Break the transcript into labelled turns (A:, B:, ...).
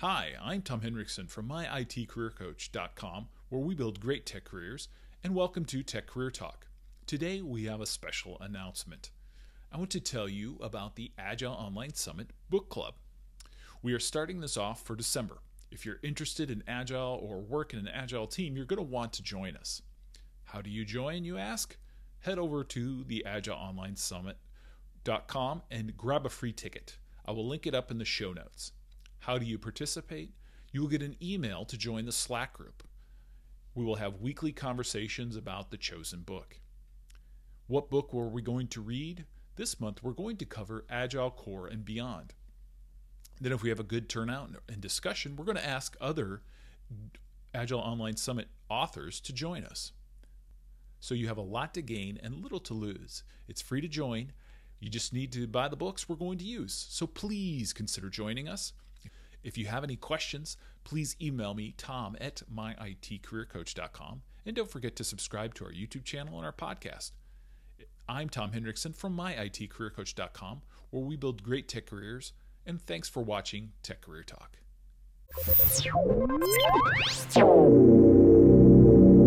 A: Hi, I'm Tom Henriksen from myitcareercoach.com, where we build great tech careers, and welcome to Tech Career Talk. Today we have a special announcement. I want to tell you about the Agile Online Summit Book Club. We are starting this off for December. If you're interested in Agile or work in an Agile team, you're going to want to join us. How do you join, you ask? Head over to the Agile Online Summit.com and grab a free ticket. I will link it up in the show notes. How do you participate? You will get an email to join the Slack group. We will have weekly conversations about the chosen book. What book were we going to read? This month, we're going to cover Agile Core and beyond. Then, if we have a good turnout and discussion, we're going to ask other Agile Online Summit authors to join us. So you have a lot to gain and little to lose. It's free to join. You just need to buy the books we're going to use. So please consider joining us. If you have any questions, please email me, tom at myitcareercoach.com. And don't forget to subscribe to our YouTube channel and our podcast. I'm Tom Henriksen from myitcareercoach.com, where we build great tech careers. And thanks for watching Tech Career Talk.